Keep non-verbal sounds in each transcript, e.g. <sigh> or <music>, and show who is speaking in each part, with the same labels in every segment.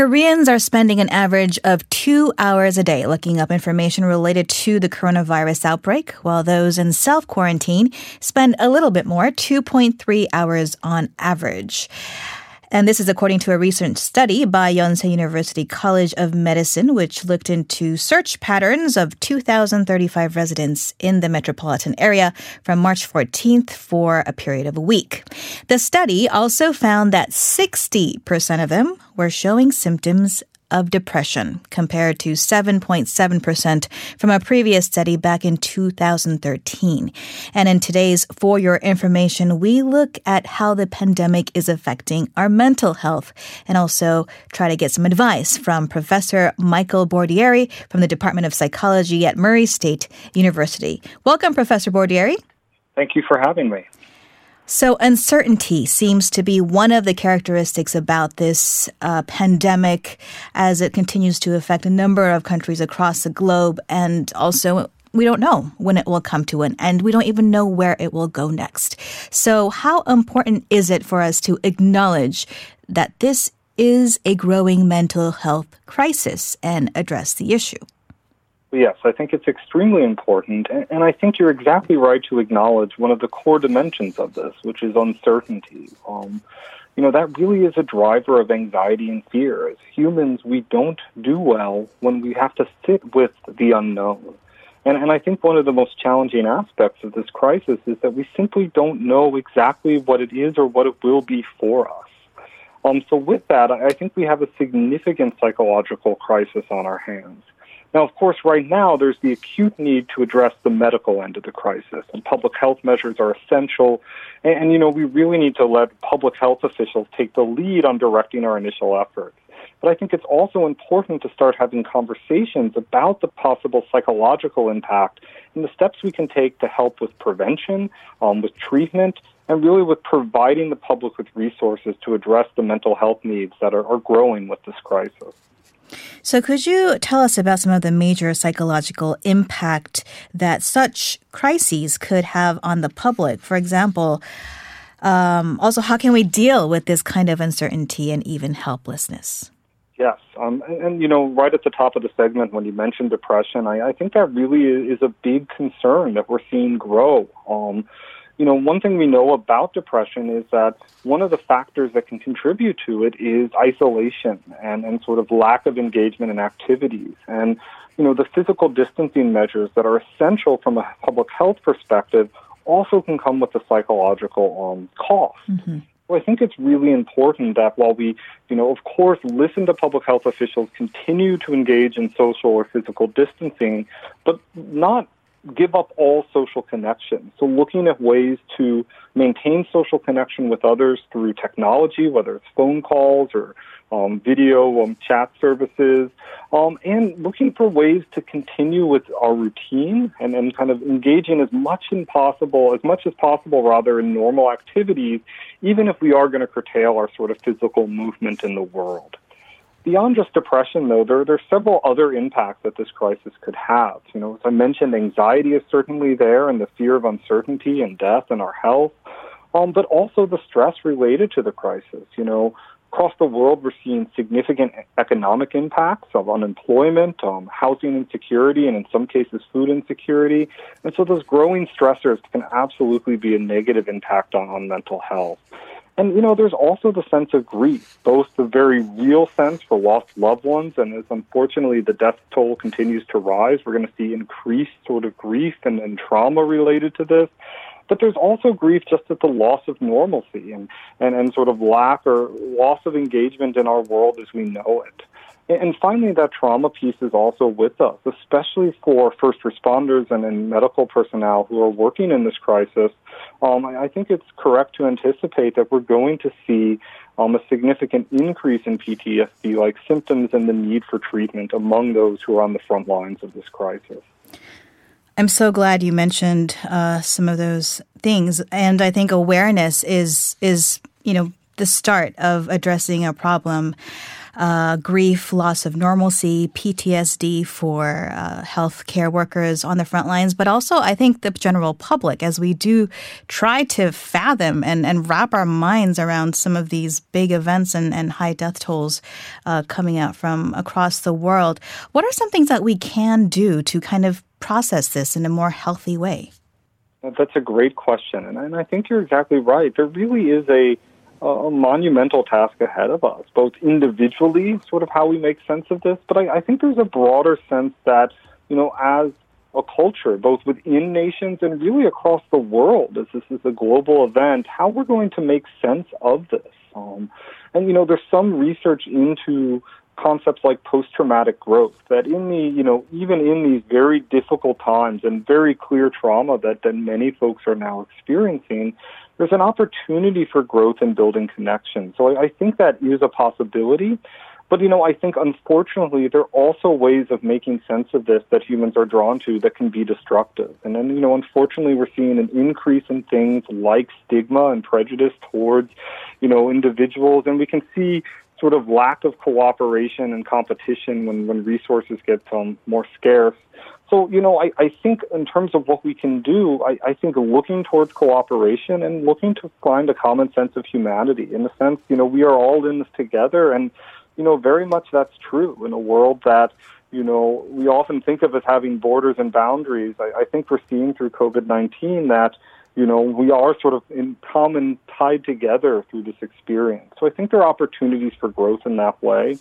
Speaker 1: Koreans are spending an average of two hours a day looking up information related to the coronavirus outbreak, while those in self quarantine spend a little bit more, 2.3 hours on average. And this is according to a recent study by Yonsei University College of Medicine, which looked into search patterns of 2,035 residents in the metropolitan area from March 14th for a period of a week. The study also found that 60% of them were showing symptoms of depression, compared to 7.7% from a previous study back in 2013. And in today's For Your Information, we look at how the pandemic is affecting our mental health and also try to get some advice from Professor Michael Bordieri from the Department of Psychology at Murray State University. Welcome, Professor Bordieri.
Speaker 2: Thank you for having me.
Speaker 1: So, uncertainty seems to be one of the characteristics about this uh, pandemic as it continues to affect a number of countries across the globe. And also, we don't know when it will come to an end. We don't even know where it will go next. So, how important is it for us to acknowledge that this is a growing mental health crisis and address the issue?
Speaker 2: Yes, I think it's extremely important. And I think you're exactly right to acknowledge one of the core dimensions of this, which is uncertainty. Um, you know, that really is a driver of anxiety and fear. As humans, we don't do well when we have to sit with the unknown. And, and I think one of the most challenging aspects of this crisis is that we simply don't know exactly what it is or what it will be for us. Um, so, with that, I think we have a significant psychological crisis on our hands. Now, of course, right now there's the acute need to address the medical end of the crisis, and public health measures are essential. And, and, you know, we really need to let public health officials take the lead on directing our initial efforts. But I think it's also important to start having conversations about the possible psychological impact and the steps we can take to help with prevention, um, with treatment, and really with providing the public with resources to address the mental health needs that are, are growing with this crisis.
Speaker 1: So, could you tell us about some of the major psychological impact that such crises could have on the public? For example, um, also, how can we deal with this kind of uncertainty and even helplessness?
Speaker 2: Yes, um, and, and, you know, right at the top of the segment when you mentioned depression, I, I think that really is a big concern that we're seeing grow. Um, you know, one thing we know about depression is that one of the factors that can contribute to it is isolation and, and sort of lack of engagement in activities. And, you know, the physical distancing measures that are essential from a public health perspective also can come with a psychological um, cost. Mm-hmm. So I think it's really important that while we, you know, of course, listen to public health officials, continue to engage in social or physical distancing, but not give up all social connection. So looking at ways to maintain social connection with others through technology, whether it's phone calls or um, video um, chat services, um, and looking for ways to continue with our routine and, and kind of engaging as much as possible, as much as possible rather in normal activities, even if we are going to curtail our sort of physical movement in the world. Beyond just depression, though, there, there are several other impacts that this crisis could have. You know, as I mentioned, anxiety is certainly there, and the fear of uncertainty and death and our health, um, but also the stress related to the crisis. You know, across the world, we're seeing significant economic impacts of unemployment, um, housing insecurity, and in some cases, food insecurity. And so, those growing stressors can absolutely be a negative impact on, on mental health. And, you know, there's also the sense of grief, both the very real sense for lost loved ones, and as unfortunately the death toll continues to rise, we're going to see increased sort of grief and, and trauma related to this. But there's also grief just at the loss of normalcy and, and, and sort of lack or loss of engagement in our world as we know it. And finally, that trauma piece is also with us, especially for first responders and, and medical personnel who are working in this crisis. Um, I think it's correct to anticipate that we're going to see um, a significant increase in PTSD like symptoms and the need for treatment among those who are on the front lines of this crisis.
Speaker 1: I'm so glad you mentioned uh, some of those things, and I think awareness is is you know the start of addressing a problem. Uh, grief, loss of normalcy, PTSD for uh, healthcare workers on the front lines, but also I think the general public as we do try to fathom and, and wrap our minds around some of these big events and, and high death tolls uh, coming out from across the world. What are some things that we can do to kind of process this in a more healthy way?
Speaker 2: That's a great question, and, and I think you're exactly right. There really is a a monumental task ahead of us, both individually, sort of how we make sense of this, but I, I think there's a broader sense that, you know, as a culture, both within nations and really across the world, as this is a global event, how we're going to make sense of this. Um, and, you know, there's some research into concepts like post-traumatic growth that in the you know even in these very difficult times and very clear trauma that that many folks are now experiencing there's an opportunity for growth and building connections. So I, I think that is a possibility. But you know i think unfortunately there are also ways of making sense of this that humans are drawn to that can be destructive. And then you know unfortunately we're seeing an increase in things like stigma and prejudice towards you know individuals. And we can see sort of lack of cooperation and competition when, when resources get um, more scarce. So, you know, I, I think in terms of what we can do, I, I think looking towards cooperation and looking to find a common sense of humanity in the sense, you know, we are all in this together. And, you know, very much that's true in a world that, you know, we often think of as having borders and boundaries. I, I think we're seeing through COVID 19 that, you know, we are sort of in common tied together through this experience. So I think there are opportunities for growth in that way.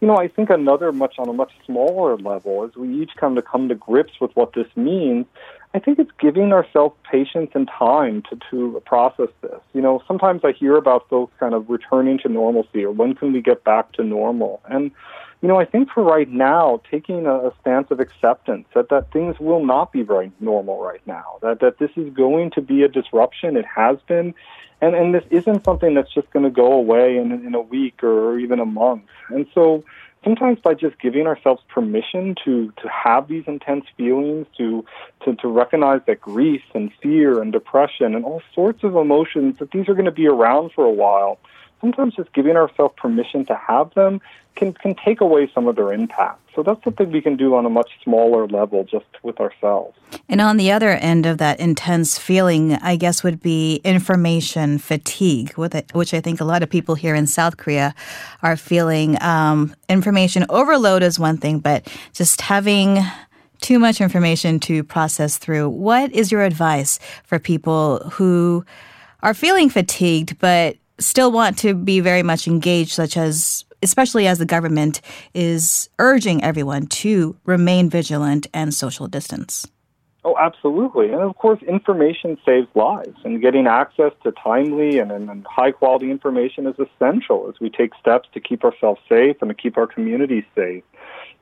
Speaker 2: You know, I think another much on a much smaller level, as we each come to come to grips with what this means, I think it's giving ourselves patience and time to, to process this. You know, sometimes I hear about folks kind of returning to normalcy or when can we get back to normal. And you know, I think for right now, taking a, stance of acceptance that, that things will not be very normal right now, that, that this is going to be a disruption. It has been. And, and this isn't something that's just going to go away in, in a week or even a month. And so sometimes by just giving ourselves permission to, to have these intense feelings, to, to, to recognize that grief and fear and depression and all sorts of emotions, that these are going to be around for a while sometimes just giving ourselves permission to have them can can take away some of their impact. So that's something we can do on a much smaller level just with ourselves.
Speaker 1: And on the other end of that intense feeling, I guess would be information fatigue, which I think a lot of people here in South Korea are feeling. Um, information overload is one thing, but just having too much information to process through. What is your advice for people who are feeling fatigued, but still want to be very much engaged, such as especially as the government is urging everyone to remain vigilant and social distance.
Speaker 2: Oh, absolutely. And of course, information saves lives, and getting access to timely and, and, and high quality information is essential as we take steps to keep ourselves safe and to keep our communities safe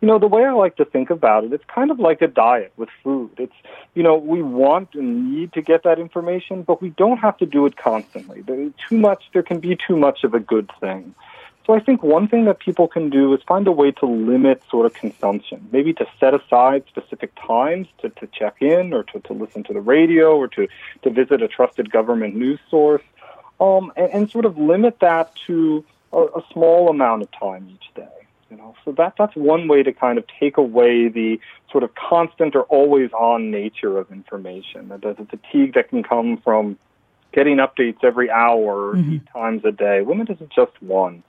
Speaker 2: you know, the way I like to think about it, it's kind of like a diet with food. It's, you know, we want and need to get that information, but we don't have to do it constantly. There, too much, there can be too much of a good thing. So I think one thing that people can do is find a way to limit sort of consumption, maybe to set aside specific times to, to check in or to, to listen to the radio or to, to visit a trusted government news source, um, and, and sort of limit that to a, a small amount of time each day. You know, so that that's one way to kind of take away the sort of constant or always on nature of information. The, the fatigue that can come from getting updates every hour mm-hmm. times a day. Women isn't just one.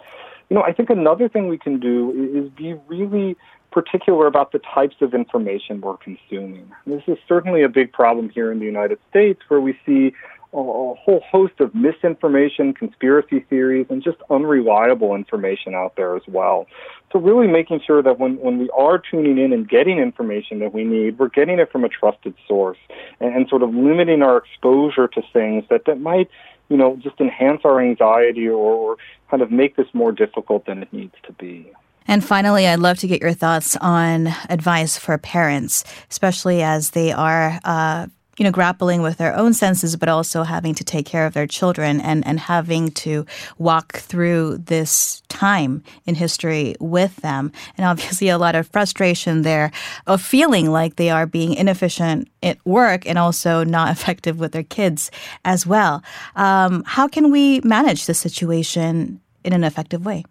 Speaker 2: You know, I think another thing we can do is be really particular about the types of information we're consuming. This is certainly a big problem here in the United States where we see a, whole host of misinformation, conspiracy theories, and just unreliable information out there as well. So really making sure that when, when we are tuning in and getting information that we need, we're getting it from a trusted source and, and sort of limiting our exposure to things that, that might, you know, just enhance our anxiety or, or kind of make this more difficult than it needs to be.
Speaker 1: And finally, I'd love to get your thoughts on advice for parents, especially as they are uh, you know, grappling with their own senses, but also having to take care of their children and, and having to walk through this time in history with them. And obviously, a lot of frustration there of feeling like they are being inefficient at work and also not <laughs> effective with their kids as well. Um, how can we manage the situation in an effective way?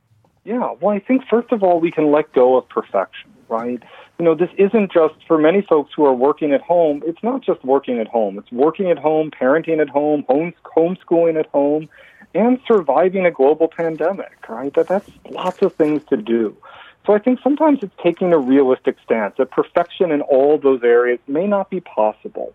Speaker 2: Yeah, well, I think first of all, we can let go of perfection, right? You know, this isn't just for many folks who are working at home, it's not just working at home. It's working at home, parenting at home, home homeschooling at home, and surviving a global pandemic, right? That, that's lots of things to do. So I think sometimes it's taking a realistic stance that perfection in all those areas may not be possible.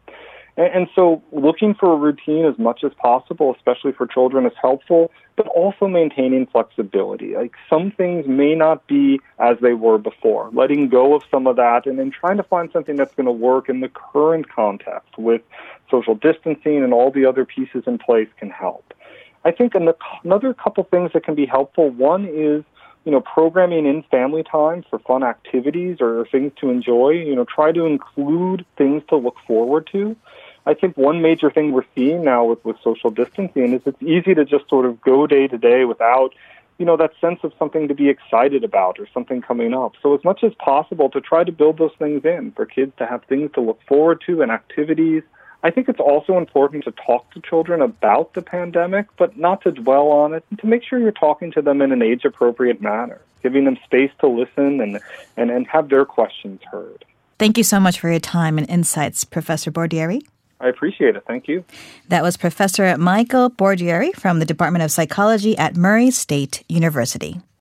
Speaker 2: And, and so looking for a routine as much as possible, especially for children, is helpful, but also maintaining flexibility. Like some things may not be as they were before. Letting go of some of that and then trying to find something that's going to work in the current context with social distancing and all the other pieces in place can help. I think another couple things that can be helpful. One is you know, programming in family time for fun activities or things to enjoy. You know, try to include things to look forward to. I think one major thing we're seeing now with, with social distancing is it's easy to just sort of go day to day without, you know, that sense of something to be excited about or something coming up. So as much as possible to try to build those things in for kids to have things to look forward to and activities. I think it's also important to talk to children about the pandemic, but not to dwell on it, and to make sure you're talking to them in an age appropriate manner, giving them space to listen and, and, and have their questions heard.
Speaker 1: Thank you so much for your time and insights, Professor Bordieri.
Speaker 2: I appreciate it. Thank you.
Speaker 1: That was Professor Michael Bordieri from the Department of Psychology at Murray State University.